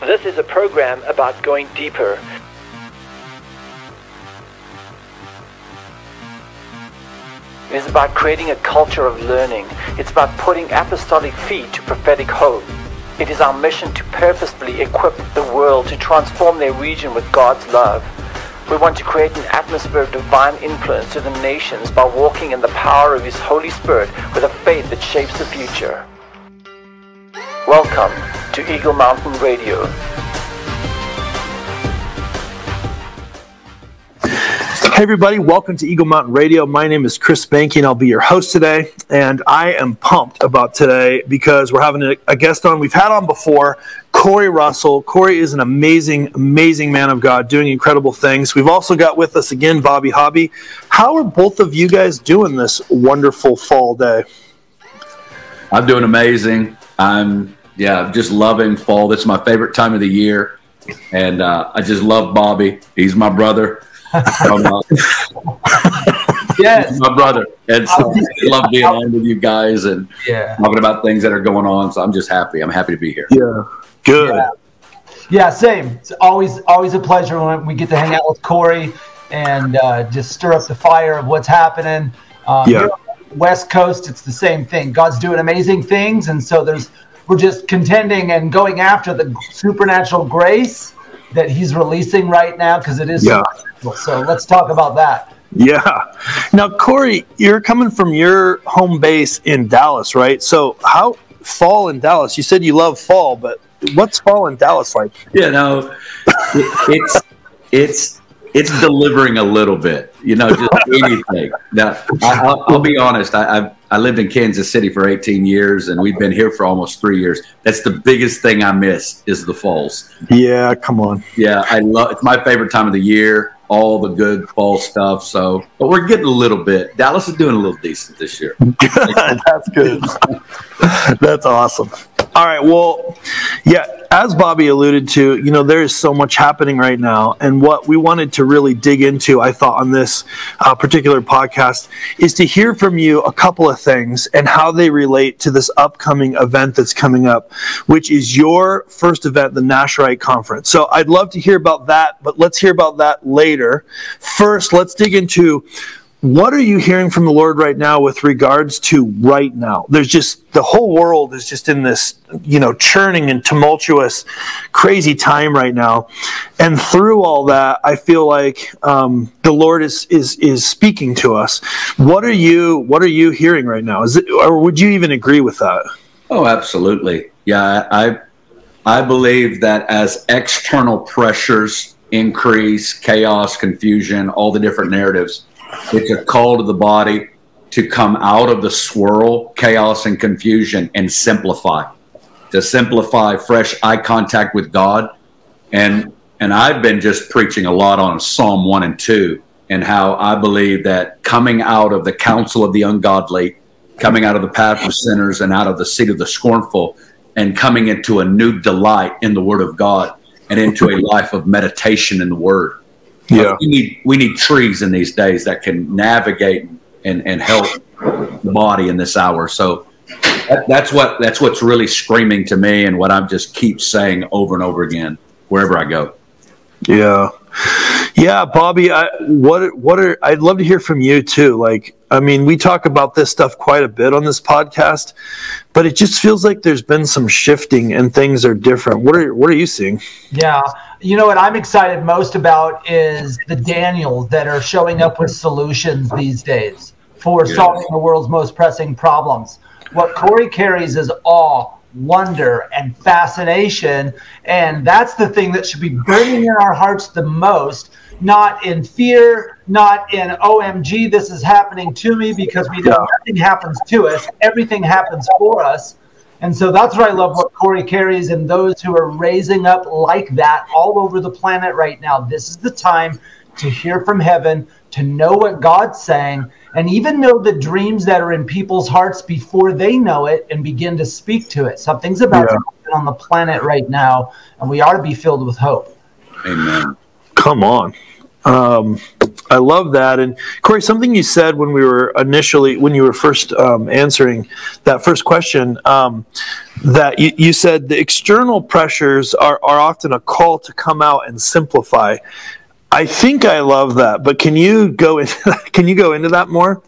This is a program about going deeper. It is about creating a culture of learning. It's about putting apostolic feet to prophetic hope. It is our mission to purposefully equip the world to transform their region with God's love. We want to create an atmosphere of divine influence to the nations by walking in the power of His Holy Spirit with a faith that shapes the future. Welcome to Eagle Mountain Radio. Hey, everybody, welcome to Eagle Mountain Radio. My name is Chris Banking. I'll be your host today, and I am pumped about today because we're having a, a guest on. We've had on before Corey Russell. Corey is an amazing, amazing man of God doing incredible things. We've also got with us again Bobby Hobby. How are both of you guys doing this wonderful fall day? I'm doing amazing. I'm, yeah, just loving fall. That's my favorite time of the year. And uh, I just love Bobby. He's my brother. From, uh, Yes. my brother. And so I love being on with you guys and Yeah. talking about things that are going on. So I'm just happy. I'm happy to be here. Yeah, good. Yeah. Yeah, same. It's always always a pleasure when we get to hang out with Corey and uh, just stir up the fire of what's happening. Um, Yeah. here on the West Coast, it's the same thing. God's doing amazing things, and so there's we're just contending and going after the supernatural grace that He's releasing right now because it is Yeah. So let's talk about that. Yeah. Now, Corey, you're coming from your home base in Dallas, right? So, how fall in Dallas? You said you love fall, but what's fall in Dallas like? You know, it's it's it's delivering a little bit. You know, just anything. Now, I, I'll, I'll be honest. I, I I lived in Kansas City for 18 years, and we've been here for almost three years. That's the biggest thing I miss is the falls. Yeah, come on. Yeah, I love. It's my favorite time of the year. All the good fall stuff. So, but we're getting a little bit. Dallas is doing a little decent this year. That's good. That's awesome. All right. Well, yeah, as Bobby alluded to, you know, there is so much happening right now. And what we wanted to really dig into, I thought, on this uh, particular podcast is to hear from you a couple of things and how they relate to this upcoming event that's coming up, which is your first event, the Nasharite Conference. So I'd love to hear about that, but let's hear about that later. First, let's dig into what are you hearing from the Lord right now with regards to right now? There's just the whole world is just in this, you know, churning and tumultuous, crazy time right now, and through all that, I feel like um, the Lord is is is speaking to us. What are you What are you hearing right now? Is it, or would you even agree with that? Oh, absolutely. Yeah, I I believe that as external pressures increase, chaos, confusion, all the different narratives, it's a call to the body to come out of the swirl, chaos, and confusion and simplify. To simplify fresh eye contact with God. And and I've been just preaching a lot on Psalm 1 and 2 and how I believe that coming out of the counsel of the ungodly, coming out of the path of sinners and out of the seat of the scornful, and coming into a new delight in the Word of God and into a life of meditation in the Word. Yeah. We need we need trees in these days that can navigate and, and help the body in this hour. So that, that's what that's what's really screaming to me and what I'm just keep saying over and over again wherever I go. Yeah, yeah, Bobby. I, what what are I'd love to hear from you too. Like, I mean, we talk about this stuff quite a bit on this podcast, but it just feels like there's been some shifting and things are different. What are what are you seeing? Yeah. You know what I'm excited most about is the Daniels that are showing up with solutions these days for Yes. solving the world's most pressing problems. What Corey carries is awe, wonder, and fascination. And that's the thing that should be burning in our hearts the most, not in fear, not in OMG, this is happening to me, because we know Yeah. nothing happens to us, everything happens for us. And so that's what I love what Corey carries and those who are raising up like that all over the planet right now. This is the time to hear from heaven, to know what God's saying, and even know the dreams that are in people's hearts before they know it and begin to speak to it. Something's about Yeah. to happen on the planet right now, and we ought to be filled with hope. Amen. Come on. Um, I love that. And Corey, something you said when we were initially, when you were first um, answering that first question, um, that you, you, said the external pressures are, are often a call to come out and simplify. I think I love that, but can you go into that, can you go into that more?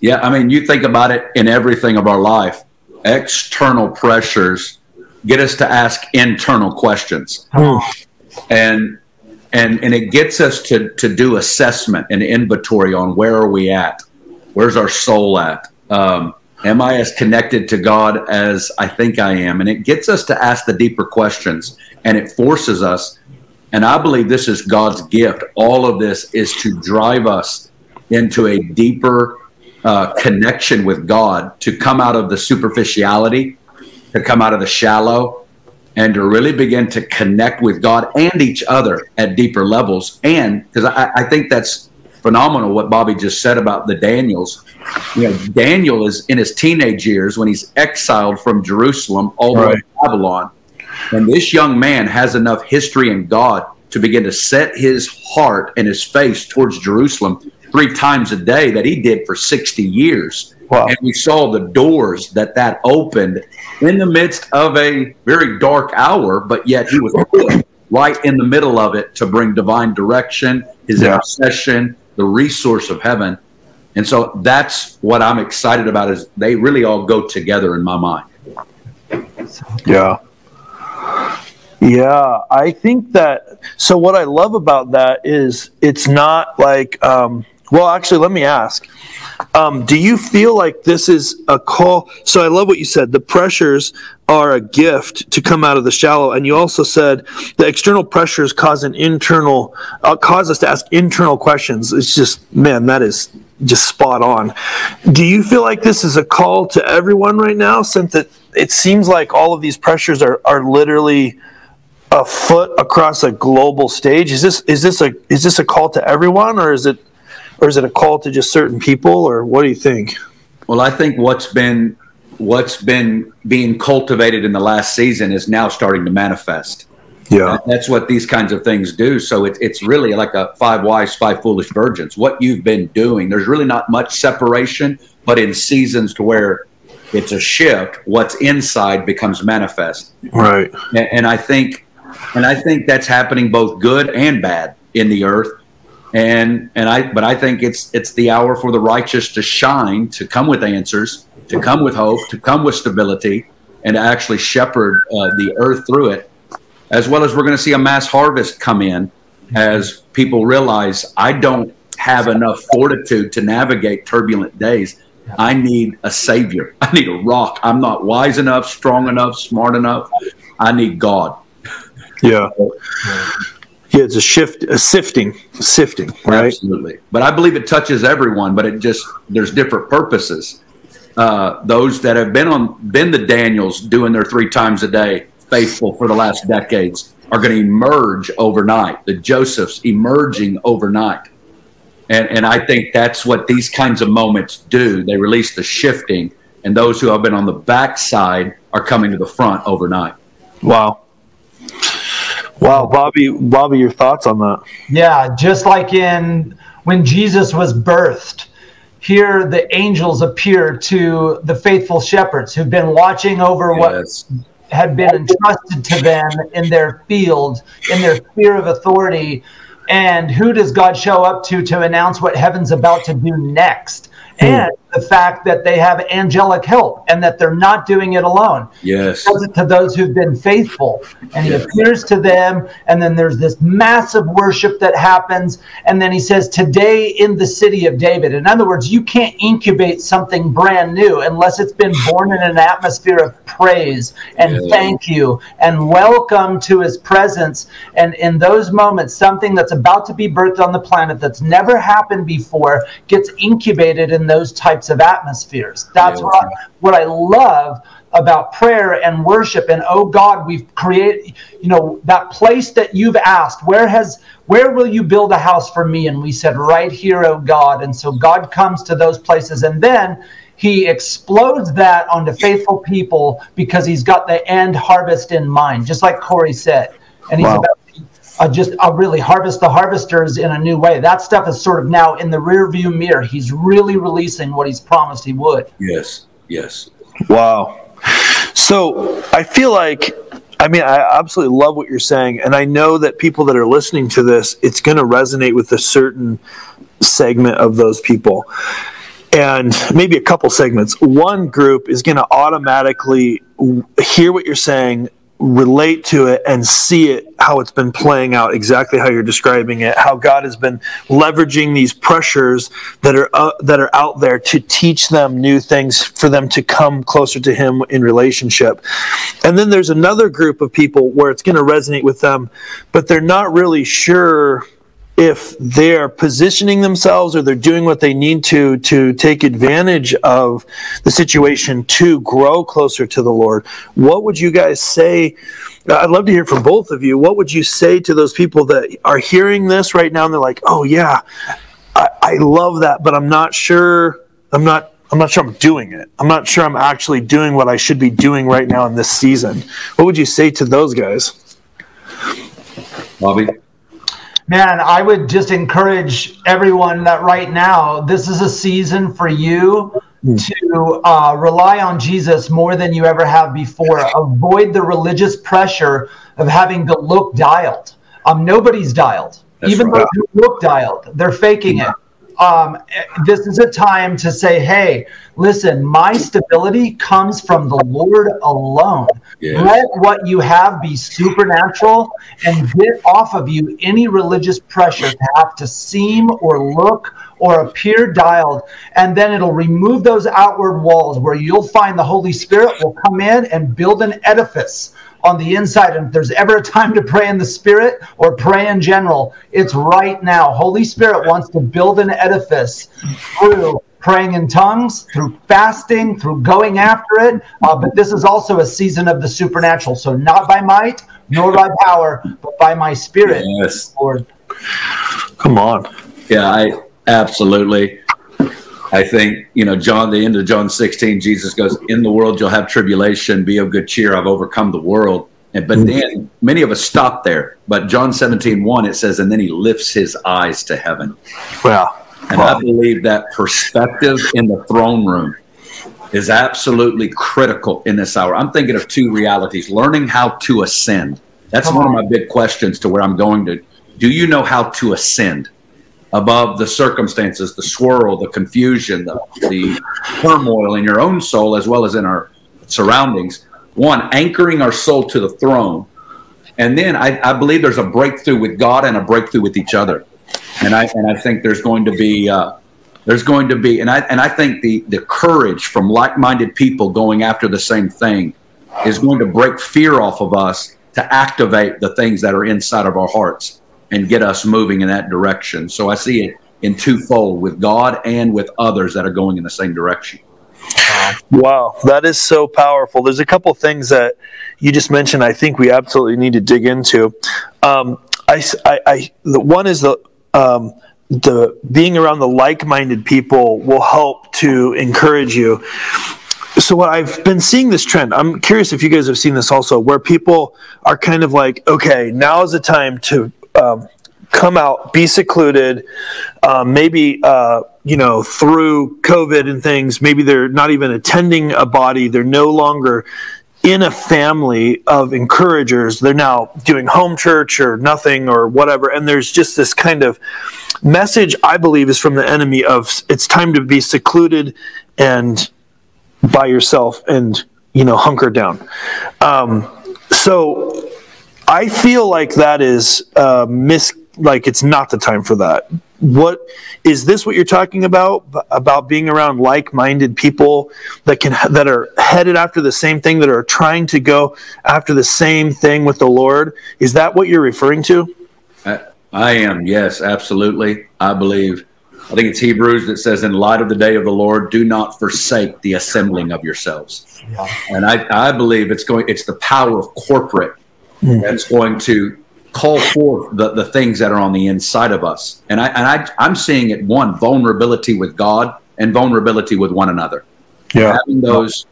Yeah, I mean, you think about it in everything of our life. External pressures get us to ask internal questions. Hmm. And and and it gets us to to do assessment and inventory on where are we at? Where's our soul at? Um, am i as connected to god as i think i am? And it gets us to ask the deeper questions and it forces us and i believe this is god's gift. All of this is to drive us into a deeper uh, connection with god to come out of the superficiality to come out of the shallow and to really begin to connect with God and each other at deeper levels. And because I, I, think that's phenomenal what Bobby just said about the Daniels. You know, Daniel is in his teenage years when he's exiled from Jerusalem all the right. way to Babylon. And this young man has enough history in God to begin to set his heart and his face towards Jerusalem three times a day that he did for 60 years. Wow. And we saw the doors that that opened in the midst of a very dark hour, but yet he was right in the middle of it to bring divine direction, his yeah. intercession, the resource of heaven. And so that's what I'm excited about is they really all go together in my mind. Yeah. Yeah, I think that. So what I love about that is it's not like. Um, well, actually, let me ask. Um, do you feel like this is a call? So I love what you said. The pressures are a gift to come out of the shallow, and you also said the external pressures cause an internal uh, cause us to ask internal questions. It's just man, that is just spot on. Do you feel like this is a call to everyone right now? Since it it seems like all of these pressures are are literally a foot across a global stage. Is this is this a is this a call to everyone, or is it or is it a call to just certain people, or what do you think? Well, I think what's been what's been being cultivated in the last season is now starting to manifest. Yeah, that's what these kinds of things do. So it's it's really like a five wise, five foolish virgins. What you've been doing, there's really not much separation, but in seasons to where it's a shift, what's inside becomes manifest. Right. And, and I think, and I think that's happening both good and bad in the earth and and I but I think it's it's the hour for the righteous to shine, to come with answers, to come with hope, to come with stability, and to actually shepherd uh, the earth through it, as well as we're going to see a mass harvest come in as people realize I don't have enough fortitude to navigate turbulent days. I need a savior. I need a rock. I'm not wise enough, strong enough, smart enough. I need God. Yeah. Yeah, it's a shift, a sifting, sifting, right? Absolutely. But I believe it touches everyone, but it just there's different purposes. Uh, those that have been on been the Daniels doing their three times a day, faithful for the last decades, are going to emerge overnight. The Josephs emerging overnight. And, and I think that's what these kinds of moments do. They release the shifting, and those who have been on the backside are coming to the front overnight. Wow. Wow, Bobby, Bobby, your thoughts on that? Yeah, just like in when Jesus was birthed, here the angels appear to the faithful shepherds who've been watching over yes. what had been entrusted to them in their field, in their sphere of authority. And who does God show up to to announce what heaven's about to do next? Hmm. And the fact that they have angelic help and that they're not doing it alone. Yes. He does it to those who've been faithful. And yes. he appears to them. And then there's this massive worship that happens. And then he says, Today in the city of David. In other words, you can't incubate something brand new unless it's been born in an atmosphere of praise and yes. thank you and welcome to his presence. And in those moments, something that's about to be birthed on the planet that's never happened before gets incubated in those types types of atmospheres. That's yeah, what, I, what I love about prayer and worship and oh god we've created you know that place that you've asked where has where will you build a house for me and we said right here oh god and so god comes to those places and then he explodes that onto faithful people because he's got the end harvest in mind just like corey said and he's wow. about uh, just uh, really harvest the harvesters in a new way. That stuff is sort of now in the rear view mirror. He's really releasing what he's promised he would. Yes, yes. Wow. So I feel like, I mean, I absolutely love what you're saying. And I know that people that are listening to this, it's going to resonate with a certain segment of those people. And maybe a couple segments. One group is going to automatically hear what you're saying, relate to it and see it how it's been playing out exactly how you're describing it how god has been leveraging these pressures that are uh, that are out there to teach them new things for them to come closer to him in relationship. And then there's another group of people where it's going to resonate with them but they're not really sure if they're positioning themselves or they're doing what they need to to take advantage of the situation to grow closer to the Lord, what would you guys say? I'd love to hear from both of you. What would you say to those people that are hearing this right now and they're like, "Oh yeah, I, I love that, but I'm not sure. I'm not I'm not sure I'm doing it. I'm not sure I'm actually doing what I should be doing right now in this season. What would you say to those guys? Bobby? Man, I would just encourage everyone that right now, this is a season for you mm. to uh, rely on Jesus more than you ever have before. Avoid the religious pressure of having to look dialed. Um, nobody's dialed. That's Even right. those who look dialed, they're faking yeah. it um, this is a time to say, hey, listen, my stability comes from the Lord alone. Yes. Let what you have be supernatural and get off of you any religious pressure to have to seem or look or appear dialed. And then it'll remove those outward walls where you'll find the Holy Spirit will come in and build an edifice on the inside. And if there's ever a time to pray in the Spirit or pray in general, it's right now. Holy Spirit wants to build an edifice through praying in tongues, through fasting, through going after it. Uh, but this is also a season of the supernatural. So not by might nor by power, but by my Spirit, yes. Lord. Come on. Yeah, I absolutely. I think, you know, John, the end of John 16, Jesus goes, In the world you'll have tribulation, be of good cheer, I've overcome the world. And, but mm-hmm. then many of us stop there. But John 17, 1, it says, And then he lifts his eyes to heaven. Wow. And wow. I believe that perspective in the throne room is absolutely critical in this hour. I'm thinking of two realities learning how to ascend. That's Come one on. of my big questions to where I'm going to. Do you know how to ascend? Above the circumstances, the swirl, the confusion, the, the turmoil in your own soul as well as in our surroundings. One, anchoring our soul to the throne. And then I, I believe there's a breakthrough with God and a breakthrough with each other. And I and I think there's going to be uh, there's going to be and I and I think the the courage from like-minded people going after the same thing is going to break fear off of us to activate the things that are inside of our hearts and get us moving in that direction. So I see it in twofold with God and with others that are going in the same direction. Wow, that is so powerful. There's a couple things that you just mentioned. I think we absolutely need to dig into. Um, I, I, I, the one is the um, the being around the like-minded people will help to encourage you. So what I've been seeing this trend. I'm curious if you guys have seen this also, where people are kind of like, okay, now is the time to um, come out, be secluded, um, maybe uh, you know through COVID and things. Maybe they're not even attending a body. They're no longer in a family of encouragers. They're now doing home church or nothing or whatever. And there's just this kind of message, I believe, is from the enemy of it's time to be secluded and by yourself and you know hunker down. Um, so I feel like that is uh, mis like it's not the time for that. What is this? What you're talking about about being around like-minded people that can that are headed after the same thing that are trying to go after the same thing with the Lord? Is that what you're referring to? I, I am. Yes, absolutely. I believe. I think it's Hebrews that says, "In light of the day of the Lord, do not forsake the assembling of yourselves." Yeah. And I, I believe it's going. It's the power of corporate mm. that's going to call forth the, the things that are on the inside of us. And I and I I'm seeing it one vulnerability with God and vulnerability with one another. Yeah. Having those,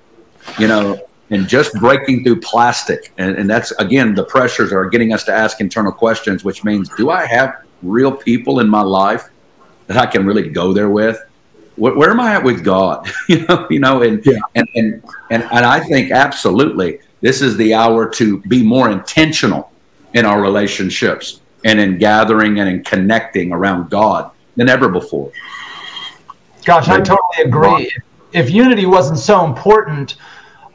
you know, and just breaking through plastic. And, and that's, again, the pressures are getting us to ask internal questions, which means do I have real people in my life that I can really go there with? Where, where am I at with God? you know, you know, and, yeah. and, and, and, and I think absolutely this is the hour to be more intentional in our relationships and in gathering and in connecting around God than ever before. Gosh, I totally agree. If unity wasn't so important,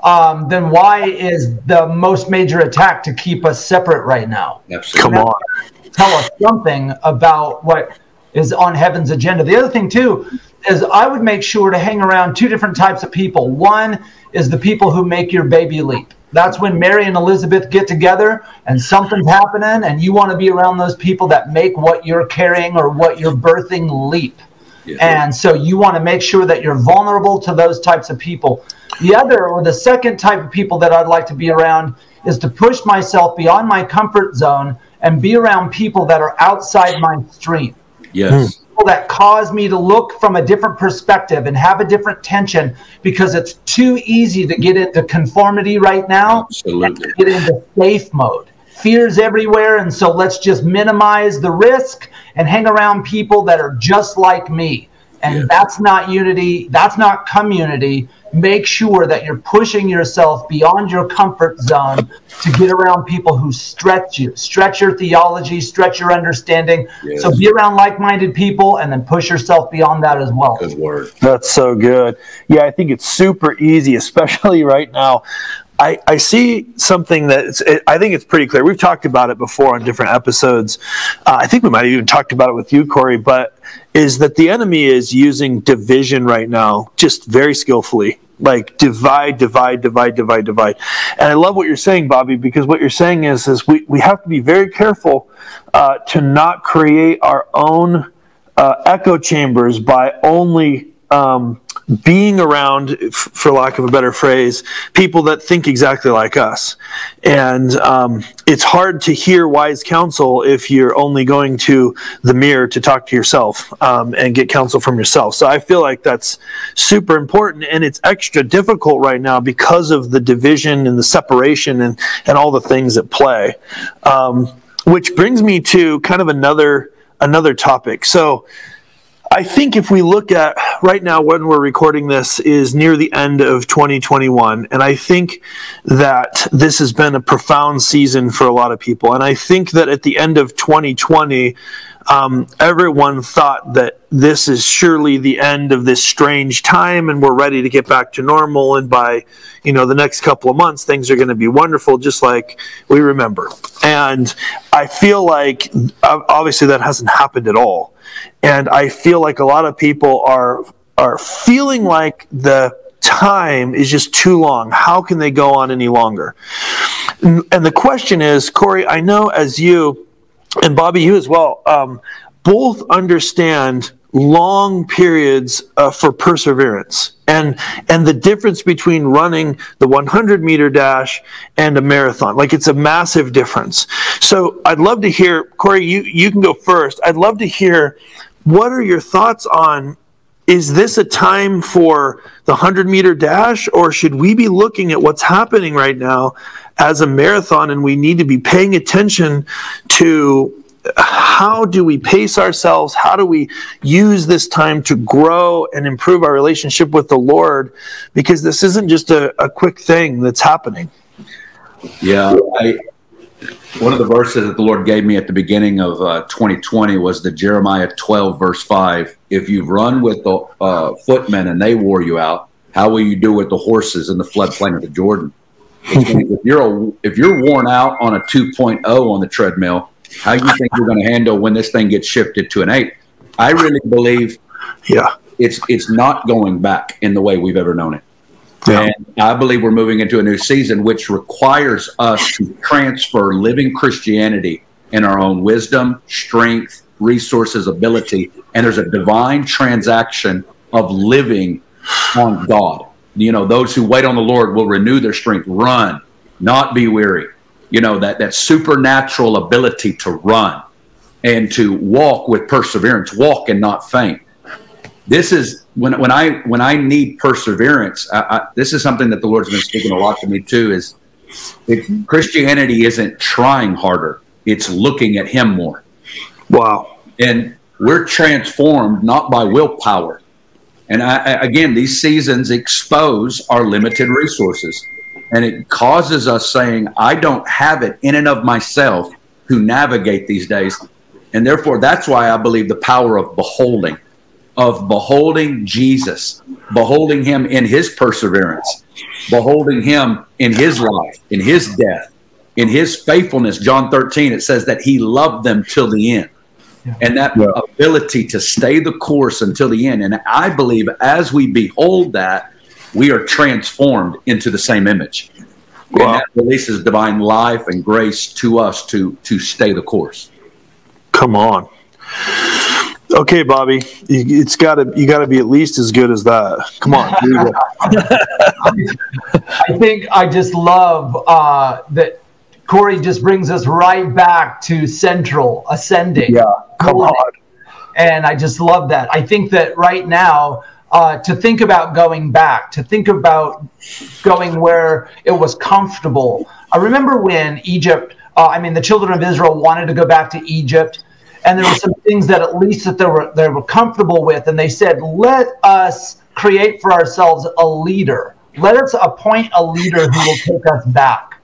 um, then why is the most major attack to keep us separate right now? Absolutely. Come on. Tell us something about what is on heaven's agenda. The other thing, too, is I would make sure to hang around two different types of people. One is the people who make your baby leap. That's when Mary and Elizabeth get together and something's happening, and you want to be around those people that make what you're carrying or what you're birthing leap. Yeah. And so you want to make sure that you're vulnerable to those types of people. The other, or the second type of people that I'd like to be around, is to push myself beyond my comfort zone and be around people that are outside my stream. Yes. Hmm. People that cause me to look from a different perspective and have a different tension because it's too easy to get into conformity right now. Absolutely. get into safe mode. Fears everywhere, and so let's just minimize the risk and hang around people that are just like me. And yes. that's not unity, that's not community make sure that you're pushing yourself beyond your comfort zone to get around people who stretch you, stretch your theology, stretch your understanding. Yes. So be around like minded people and then push yourself beyond that as well. Good word. That's so good. Yeah, I think it's super easy, especially right now. I, I see something that it, I think it's pretty clear. We've talked about it before on different episodes. Uh, I think we might have even talked about it with you, Corey, but is that the enemy is using division right now just very skillfully like divide divide divide divide divide and i love what you're saying bobby because what you're saying is is we, we have to be very careful uh, to not create our own uh, echo chambers by only um, being around, for lack of a better phrase, people that think exactly like us. And um, it's hard to hear wise counsel if you're only going to the mirror to talk to yourself um, and get counsel from yourself. So I feel like that's super important. And it's extra difficult right now because of the division and the separation and, and all the things at play. Um, which brings me to kind of another another topic. So I think if we look at right now when we're recording this is near the end of 2021 and I think that this has been a profound season for a lot of people. And I think that at the end of 2020 um, everyone thought that this is surely the end of this strange time and we're ready to get back to normal. And by you know the next couple of months things are going to be wonderful just like we remember. And i feel like obviously that hasn't happened at all and I feel like a lot of people are are feeling like the time is just too long. How can they go on any longer? And the question is, Corey, I know as you and Bobby, you as well, um, both understand long periods uh, for perseverance. And and the difference between running the 100 meter dash and a marathon like it's a massive difference. So i'd love to hear corey you you can go first. I'd love to hear what are your thoughts on is this a time for the 100 meter dash or should we be looking at what's happening right now as a marathon and we need to be paying attention to how do we pace ourselves how do we use this time to grow and improve our relationship with the lord because this isn't just a, a quick thing that's happening yeah i one of the verses that the Lord gave me at the beginning of uh, 2020 was the Jeremiah 12, verse 5. If you've run with the uh, footmen and they wore you out, how will you do with the horses in the floodplain of the Jordan? if you're a, if you're worn out on a 2.0 on the treadmill, how you think you're going to handle when this thing gets shifted to an eight? I really believe, yeah, it's it's not going back in the way we've ever known it. Yeah. And I believe we're moving into a new season, which requires us to transfer living Christianity in our own wisdom, strength, resources, ability. And there's a divine transaction of living on God. You know, those who wait on the Lord will renew their strength, run, not be weary. You know, that, that supernatural ability to run and to walk with perseverance, walk and not faint this is when when I when I need perseverance. I, I, this is something that the Lord's been speaking a lot to me too. Is it, Christianity isn't trying harder; it's looking at Him more. Wow! And we're transformed not by willpower. And I, again, these seasons expose our limited resources, and it causes us saying, "I don't have it in and of myself to navigate these days." And therefore, that's why I believe the power of beholding of beholding Jesus, beholding him in his perseverance, beholding him in his life, in his death, in his faithfulness. John 13, it says that he loved them till the end. Yeah. And that yeah. ability to stay the course until the end. And I believe as we behold that, we are transformed into the same image. Wow. And that releases divine life and grace to us to to stay the course. Come on. Okay, Bobby, it's got to you got to be at least as good as that. Come on. I think I just love uh, that Corey just brings us right back to central ascending. Yeah, come on. And I just love that. I think that right now. Uh, to think about going back, to think about going where it was comfortable. I remember when Egypt, uh, I mean, the children of Israel wanted to go back to Egypt and there were some things that at least that they were they were comfortable with and they said let us create for ourselves a leader let us appoint a leader who will take us back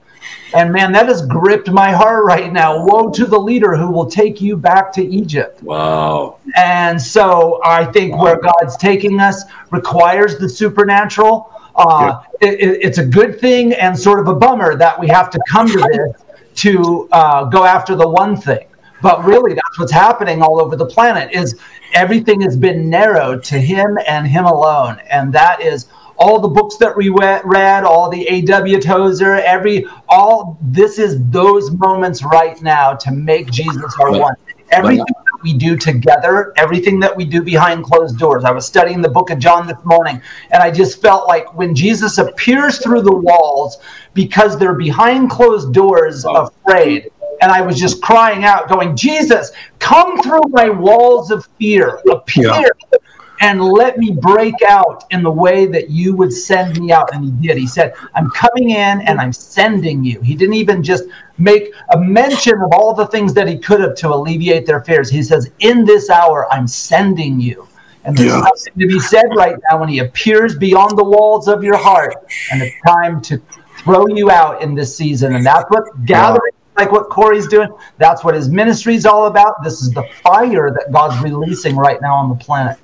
and man that has gripped my heart right now. Woe to the leader who will take you back to egypt. Wow. And so i think wow. where god's taking us requires the supernatural. Uh, yeah. it, it's a good thing and sort of a bummer that we have to come to this to uh, go after the one thing. But really that's what's happening all over the planet is everything has been narrowed to him and him alone. And that is all the books that we read all the A.W. Tozer every all this is those moments right now to make jesus our one. Everything that we do together everything that we do behind closed doors. I was studying the book of john this morning and i just felt like when jesus appears through the walls because they're behind closed doors afraid and I was just crying out, going, Jesus, come through my walls of fear, appear, yeah. And let me break out in the way that you would send me out. And he did. He said, I'm coming in and I'm sending you. He didn't even just make a mention of all the things that he could have to alleviate their fears. He says, In this hour, I'm sending you. And there's yeah. something to be said right now when he appears beyond the walls of your heart, and it's time to throw you out in this season. And that's what gathering like what Corey's doing. That's what his ministry is all about. This is the fire that God's releasing right now on the planet.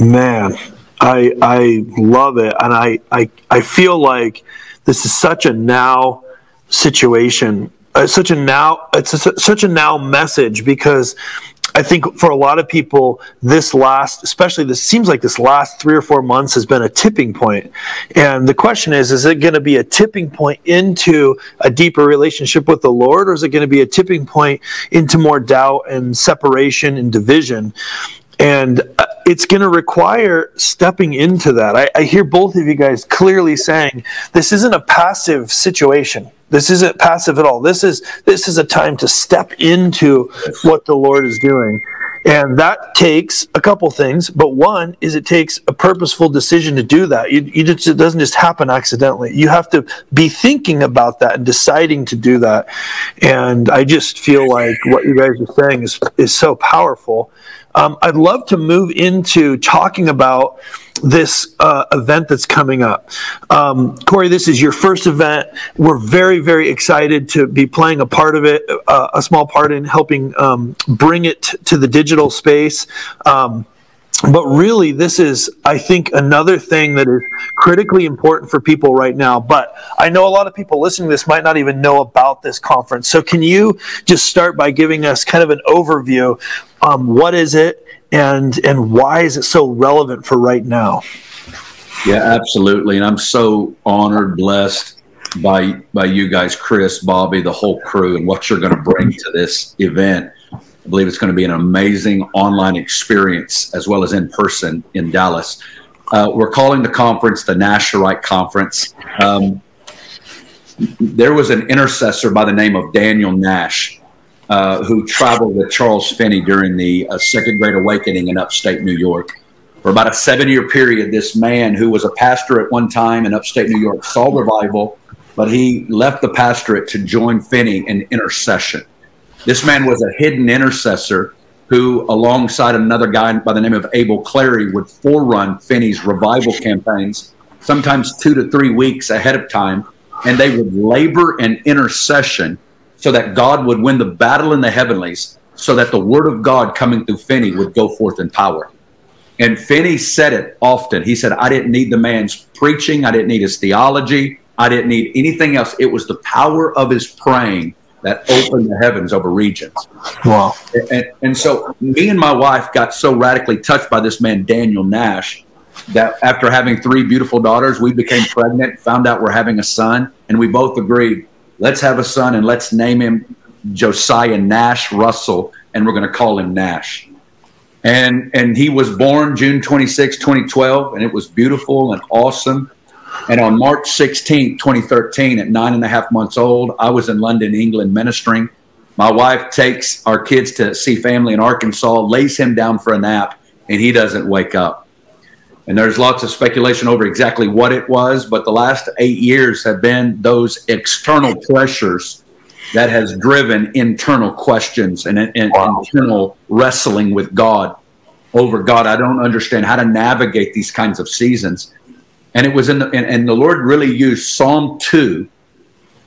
Man, I I love it, and I I I feel like this is such a now situation. Uh, such a now it's a, such a now message because I think for a lot of people, this last, especially this seems like this last three or four months has been a tipping point. And the question is, is it going to be a tipping point into a deeper relationship with the Lord, or is it going to be a tipping point into more doubt and separation and division? And uh, it's going to require stepping into that. I, I hear both of you guys clearly saying this isn't a passive situation this isn't passive at all. This is this is a time to step into what the Lord is doing. And that takes a couple things, but one is it takes a purposeful decision to do that. You, you just, it doesn't just happen accidentally. You have to be thinking about that and deciding to do that. And I just feel like what you guys are saying is is so powerful. Um, I'd love to move into talking about this uh, event that's coming up. Um, Corey, this is your first event. We're very, very excited to be playing a part of it, uh, a small part in helping um, bring it to the digital space. Um, but really, this is, I think, another thing that is critically important for people right now. But I know a lot of people listening to this might not even know about this conference. So, can you just start by giving us kind of an overview? Um, what is it? and and why is it so relevant for right now? Yeah, absolutely. And I'm so honored, blessed by by you guys, Chris, Bobby, the whole crew, and what you're going to bring to this event. I believe it's going to be an amazing online experience as well as in person in Dallas. Uh, we're calling the conference the Nasharite Conference. Um, there was an intercessor by the name of Daniel Nash uh, who traveled with Charles Finney during the uh, Second Great Awakening in upstate New York. For about a seven year period, this man who was a pastor at one time in upstate New York saw revival, but he left the pastorate to join Finney in intercession. This man was a hidden intercessor who, alongside another guy by the name of Abel Clary, would forerun Finney's revival campaigns, sometimes two to three weeks ahead of time. And they would labor in intercession so that God would win the battle in the heavenlies, so that the word of God coming through Finney would go forth in power. And Finney said it often. He said, I didn't need the man's preaching, I didn't need his theology, I didn't need anything else. It was the power of his praying that opened the heavens over regions. Wow. And, and so me and my wife got so radically touched by this man, Daniel Nash, that after having three beautiful daughters, we became pregnant, found out we're having a son, and we both agreed, let's have a son and let's name him Josiah Nash Russell, and we're going to call him Nash. And and he was born June 26, 2012, and it was beautiful and awesome. And on March 16, 2013, at nine and a half months old, I was in London, England, ministering. My wife takes our kids to see family in Arkansas, lays him down for a nap, and he doesn't wake up. And there's lots of speculation over exactly what it was, but the last eight years have been those external pressures that has driven internal questions and, and wow. internal wrestling with God over God. I don't understand how to navigate these kinds of seasons. And it was in the, and, and the Lord really used Psalm 2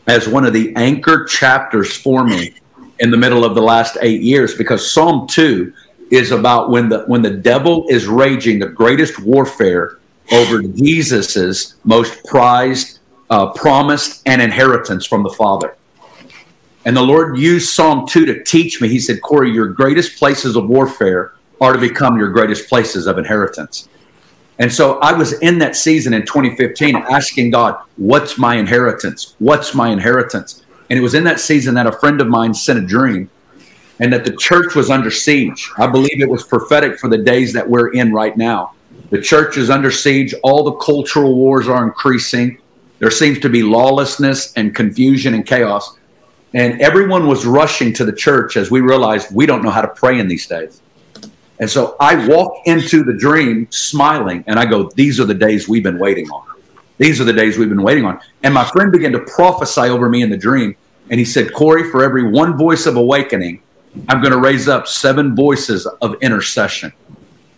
as one of the anchor chapters for me in the middle of the last eight years because Psalm 2 is about when the when the devil is raging the greatest warfare over Jesus's most prized, uh, promised, and inheritance from the Father. And the Lord used Psalm 2 to teach me. He said, Corey, your greatest places of warfare are to become your greatest places of inheritance. And so I was in that season in 2015 asking God, what's my inheritance? What's my inheritance? And it was in that season that a friend of mine sent a dream and that the church was under siege. I believe it was prophetic for the days that we're in right now. The church is under siege. All the cultural wars are increasing. There seems to be lawlessness and confusion and chaos. And everyone was rushing to the church as we realized we don't know how to pray in these days. And so I walk into the dream smiling and I go, These are the days we've been waiting on. These are the days we've been waiting on. And my friend began to prophesy over me in the dream. And he said, Corey, for every one voice of awakening, I'm going to raise up seven voices of intercession.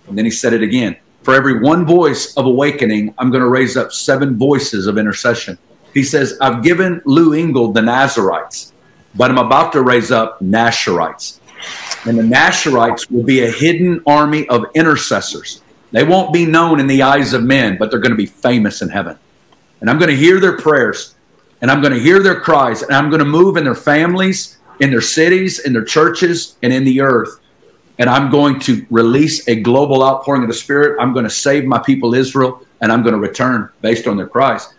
And then he said it again. For every one voice of awakening, I'm going to raise up seven voices of intercession. He says, I've given Lou Engle the Nazarites but I'm about to raise up Nasharites. And the Nasharites will be a hidden army of intercessors. They won't be known in the eyes of men, but they're going to be famous in heaven. And I'm going to hear their prayers, and I'm going to hear their cries, and I'm going to move in their families, in their cities, in their churches, and in the earth. And I'm going to release a global outpouring of the Spirit. I'm going to save my people Israel, and I'm going to return based on their cries.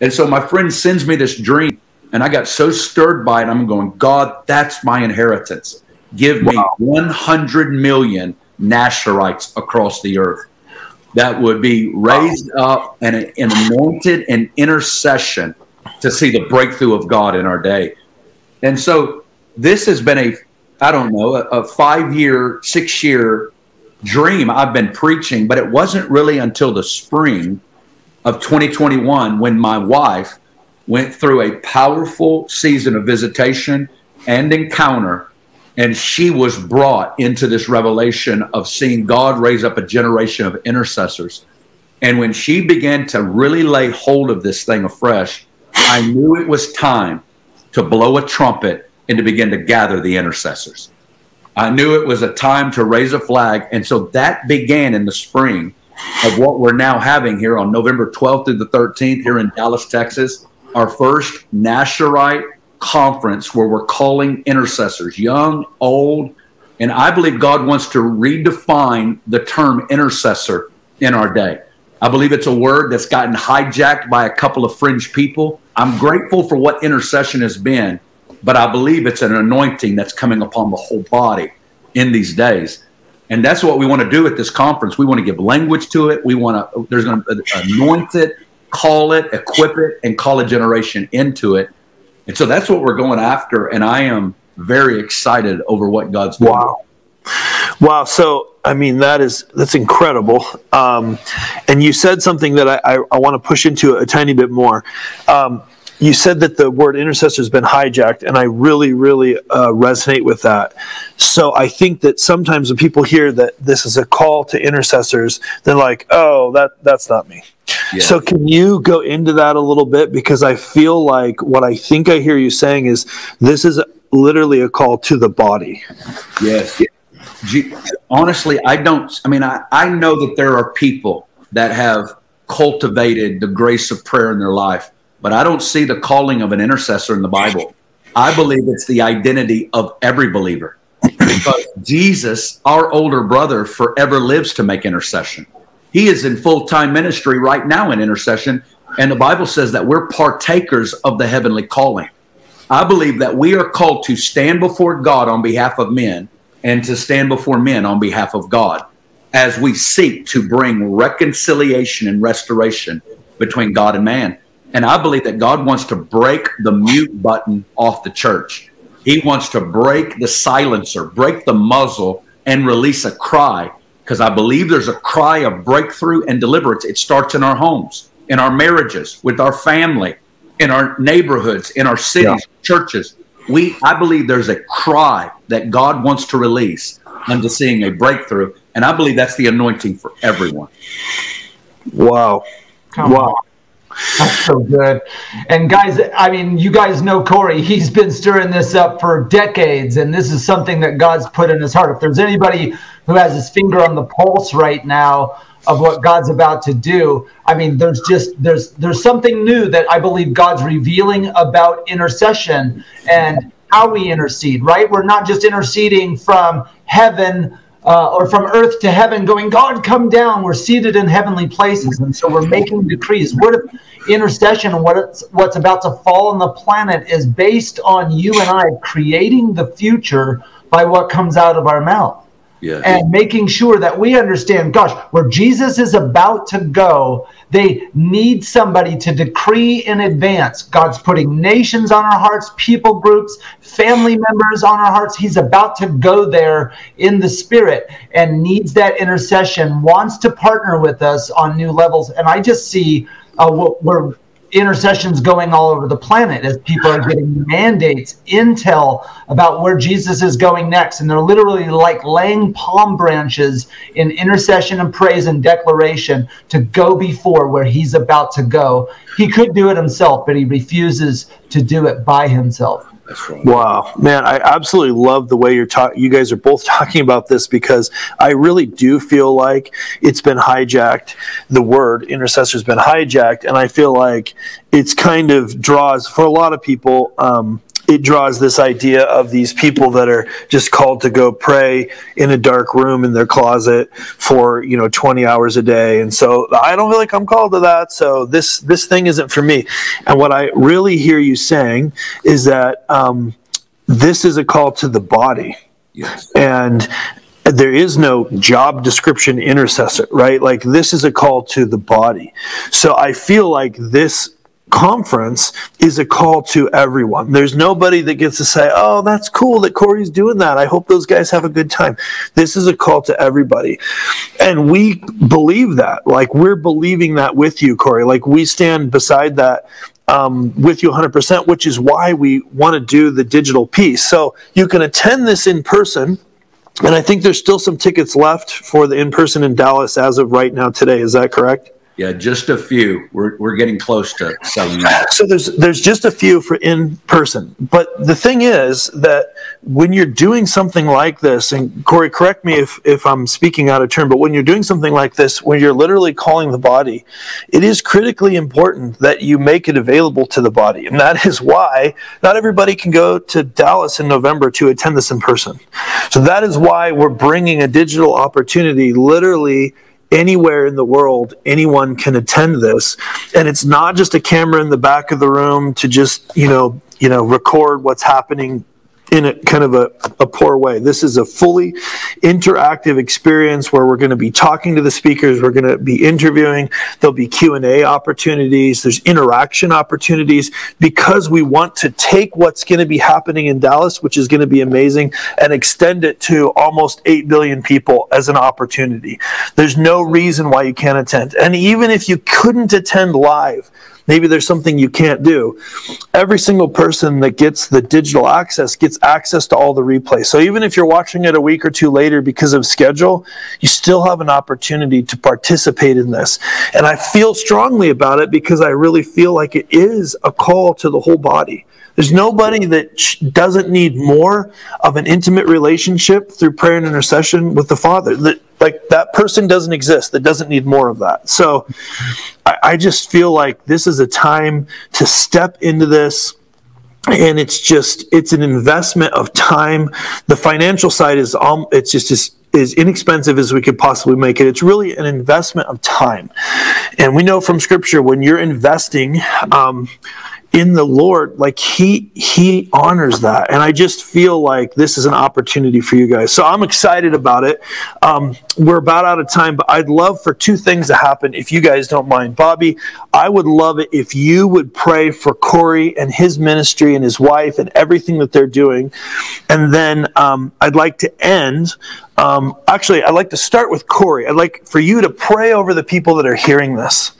And so my friend sends me this dream and I got so stirred by it. I'm going, God, that's my inheritance. Give me wow. 100 million Nasharites across the earth that would be raised up and, and anointed in intercession to see the breakthrough of God in our day. And so this has been a, I don't know, a, a five year, six year dream I've been preaching, but it wasn't really until the spring of 2021 when my wife went through a powerful season of visitation and encounter, and she was brought into this revelation of seeing God raise up a generation of intercessors. And when she began to really lay hold of this thing afresh, I knew it was time to blow a trumpet and to begin to gather the intercessors. I knew it was a time to raise a flag. And so that began in the spring of what we're now having here on November 12th through the 13th here in Dallas, Texas our first Nasharite conference where we're calling intercessors, young, old, and I believe God wants to redefine the term intercessor in our day. I believe it's a word that's gotten hijacked by a couple of fringe people. I'm grateful for what intercession has been, but I believe it's an anointing that's coming upon the whole body in these days. And that's what we want to do at this conference. We want to give language to it. We want to, there's going to uh, anoint it call it, equip it, and call a generation into it. And so that's what we're going after. And I am very excited over what God's doing. Wow. Wow. So, I mean, that is that's incredible. Um, and you said something that I, I, I want to push into a tiny bit more. Um, you said that the word intercessor has been hijacked, and I really, really uh, resonate with that. So I think that sometimes when people hear that this is a call to intercessors, they're like, "Oh, that that's not me." Yeah. So can you go into that a little bit because I feel like what I think I hear you saying is this is literally a call to the body. Yes. Honestly, I don't. I mean, I, I know that there are people that have cultivated the grace of prayer in their life but I don't see the calling of an intercessor in the Bible. I believe it's the identity of every believer because Jesus, our older brother, forever lives to make intercession. He is in full time ministry right now in intercession. And the Bible says that we're partakers of the heavenly calling. I believe that we are called to stand before God on behalf of men and to stand before men on behalf of God as we seek to bring reconciliation and restoration between God and man. And I believe that God wants to break the mute button off the church. He wants to break the silencer, break the muzzle, and release a cry. Because I believe there's a cry of breakthrough and deliverance. It starts in our homes, in our marriages, with our family, in our neighborhoods, in our cities, yeah. churches. We, I believe there's a cry that God wants to release unto seeing a breakthrough. And I believe that's the anointing for everyone. Wow. Come wow. On. That's so good. And guys, I mean, you guys know Corey. He's been stirring this up for decades, and this is something that God's put in his heart. If there's anybody who has his finger on the pulse right now of what God's about to do, I mean, there's just there's there's something new that I believe God's revealing about intercession and how we intercede, right? We're not just interceding from heaven uh, or from earth to heaven, going, God, come down. We're seated in heavenly places. And so we're making decrees. If intercession and what what's about to fall on the planet is based on you and I creating the future by what comes out of our mouth? Yeah. And making sure that we understand, gosh, where Jesus is about to go, they need somebody to decree in advance. God's putting nations on our hearts, people groups, family members on our hearts. He's about to go there in the spirit and needs that intercession, wants to partner with us on new levels. And I just see uh, we're intercessions going all over the planet as people are getting mandates, intel about where Jesus is going next. And they're literally like laying palm branches in intercession and praise and declaration to go before where he's about to go. He could do it himself, but he refuses to do it by himself. Wow, man, I absolutely love the way you're talking. You guys are both talking about this because I really do feel like it's been hijacked. The word intercessor's been hijacked, and I feel like it's kind of draws for a lot of people. Um, it draws this idea of these people that are just called to go pray in a dark room in their closet for you know 20 hours a day and so i don't feel like i'm called to that so this this thing isn't for me and what i really hear you saying is that um, this is a call to the body yes. and there is no job description intercessor, right? Like this is a call to the body. So I feel like this conference is a call to everyone. There's nobody that gets to say, oh, that's cool that Corey's doing that. I hope those guys have a good time. This is a call to everybody. And we believe that. Like, we're believing that with you, Corey. Like, we stand beside that. Um, with you 100%, which is why we want to do the digital piece. So you can attend this in person, and I think there's still some tickets left for the in person in Dallas as of right now today. Is that correct? Yeah, just a few. We're, we're getting close to selling out. So there's there's just a few for in person. But the thing is that when you're doing something like this, and Corey, correct me if, if I'm speaking out of turn, but when you're doing something like this, when you're literally calling the body, it is critically important that you make it available to the body. And that is why not everybody can go to Dallas in November to attend this in person. So that is why we're bringing a digital opportunity literally anywhere in the world anyone can attend this. And it's not just a camera in the back of the room to just you know you know record what's happening in a kind of a, a poor way. This is a fully interactive experience where we're going to be talking to the speakers. We're going to be interviewing. There'll be Q and A opportunities. There's interaction opportunities because we want to take what's going to be happening in Dallas, which is going to be amazing, and extend it to almost 8 billion people as an opportunity. There's no reason why you can't attend. And even if you couldn't attend live, Maybe there's something you can't do. Every single person that gets the digital access gets access to all the replays. So even if you're watching it a week or two later because of schedule, you still have an opportunity to participate in this. And I feel strongly about it because I really feel like it is a call to the whole body. There's nobody that doesn't need more of an intimate relationship through prayer and intercession with the Father. That like that person doesn't exist that doesn't need more of that. So I, just feel like this is a time to step into this and it's just it's an investment of time. The financial side is um it's just as as inexpensive as we could possibly make it. It's really an investment of time. And we know from scripture when you're investing um, in the Lord, like he he honors that, and I just feel like this is an opportunity for you guys. So I'm excited about it. Um, we're about out of time, but I'd love for two things to happen if you guys don't mind, Bobby. I would love it if you would pray for Corey and his ministry and his wife and everything that they're doing, and then um, I'd like to end um, actually, I'd like to start with Corey. I'd like for you to pray over the people that are hearing this,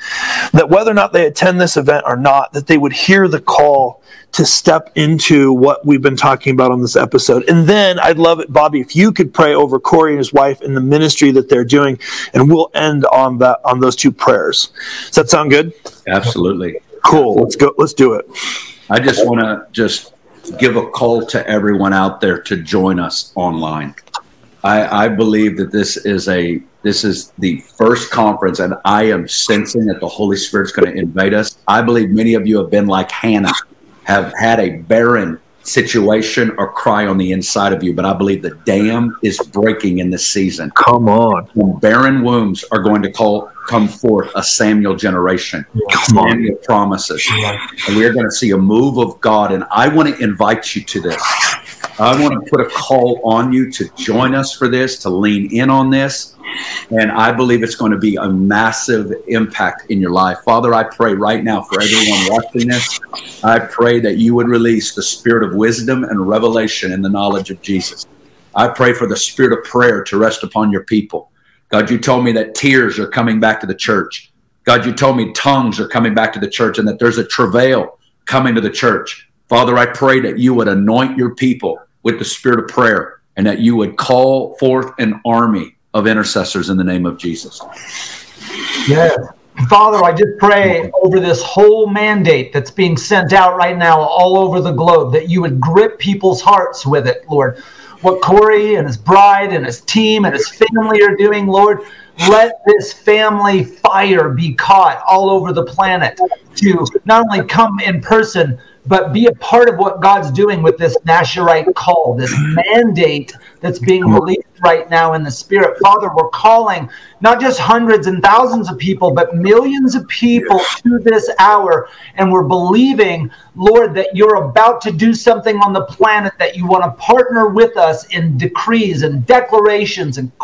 that whether or not they attend this event or not, that they would hear the call to step into what we've been talking about on this episode. And then I'd love it, Bobby, if you could pray over Corey and his wife and the ministry that they're doing, and we'll end on that on those two prayers. Does that sound good? Absolutely. Cool. Let's go. Let's do it. I just want to just give a call to everyone out there to join us online. I, I believe that this is a this is the first conference, and I am sensing that the Holy Spirit's going to invade us. I believe many of you have been like Hannah, have had a barren situation or cry on the inside of you, but I believe the dam is breaking in this season. Come on. When barren wombs are going to call come forth a Samuel generation. Come Samuel on. promises. And we are going to see a move of God. And I want to invite you to this. I want to put a call on you to join us for this, to lean in on this. And I believe it's going to be a massive impact in your life. Father, I pray right now for everyone watching this. I pray that you would release the spirit of wisdom and revelation in the knowledge of Jesus. I pray for the spirit of prayer to rest upon your people. God, you told me that tears are coming back to the church. God, you told me tongues are coming back to the church and that there's a travail coming to the church. Father, I pray that you would anoint your people with the spirit of prayer and that you would call forth an army of intercessors in the name of Jesus. Yes. Father, I just pray over this whole mandate that's being sent out right now all over the globe that you would grip people's hearts with it, Lord. What Corey and his bride and his team and his family are doing, Lord, let this family fire be caught all over the planet to not only come in person, but be a part of what God's doing with this Nasharite call, this mandate that's being released right now in the Spirit. Father, we're calling not just hundreds and thousands of people, but millions of people to this hour. And we're believing, Lord, that you're about to do something on the planet, that you want to partner with us in decrees and declarations and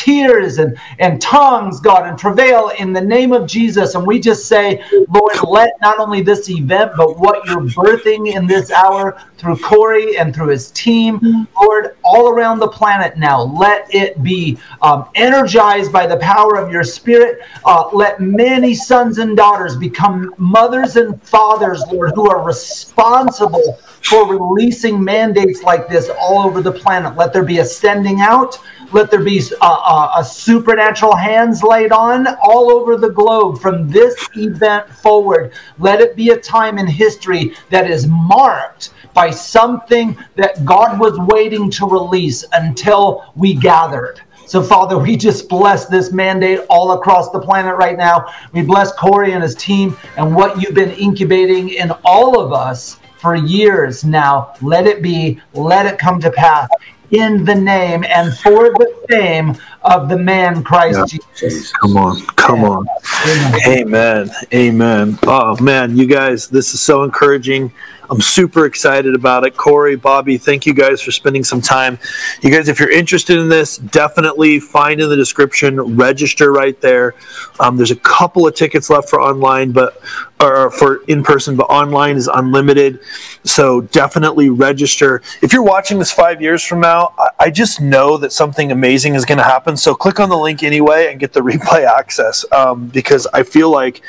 tears and, and tongues, God, and travail in the name of Jesus. And we just say, Lord, let not only this event, but what you're birthing in this hour through Corey and through his team, Lord, all around the planet now, let it be um, energized by the power of your spirit. Uh, let many sons and daughters become mothers and fathers, Lord, who are responsible for releasing mandates like this all over the planet. Let there be a sending out. Let there be a, a, a, supernatural hands laid on all over the globe from this event forward. Let it be a time in history that is marked by something that God was waiting to release until we gathered. So, Father, we just bless this mandate all across the planet right now. We bless Corey and his team and what you've been incubating in all of us for years now. Let it be, let it come to pass in the name and for the fame of the man Christ yeah. Jesus. Come on, come on. Amen. Amen. Oh man, you guys, this is so encouraging. I'm super excited about it. Corey, Bobby, thank you guys for spending some time. You guys, if you're interested in this, definitely find in the description, register right there. Um, there's a couple of tickets left for online, but or for in person, but online is unlimited. So definitely register. If you're watching this five years from now, I, I just know that something amazing is going to happen. So click on the link anyway and get the replay access um, because I feel like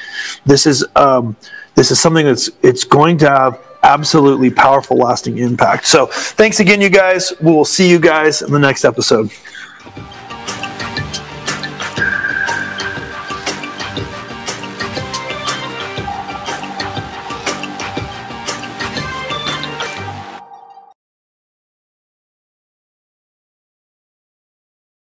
this is um, this is something that's it's going to have absolutely powerful, lasting impact. So thanks again, you guys. We will see you guys in the next episode.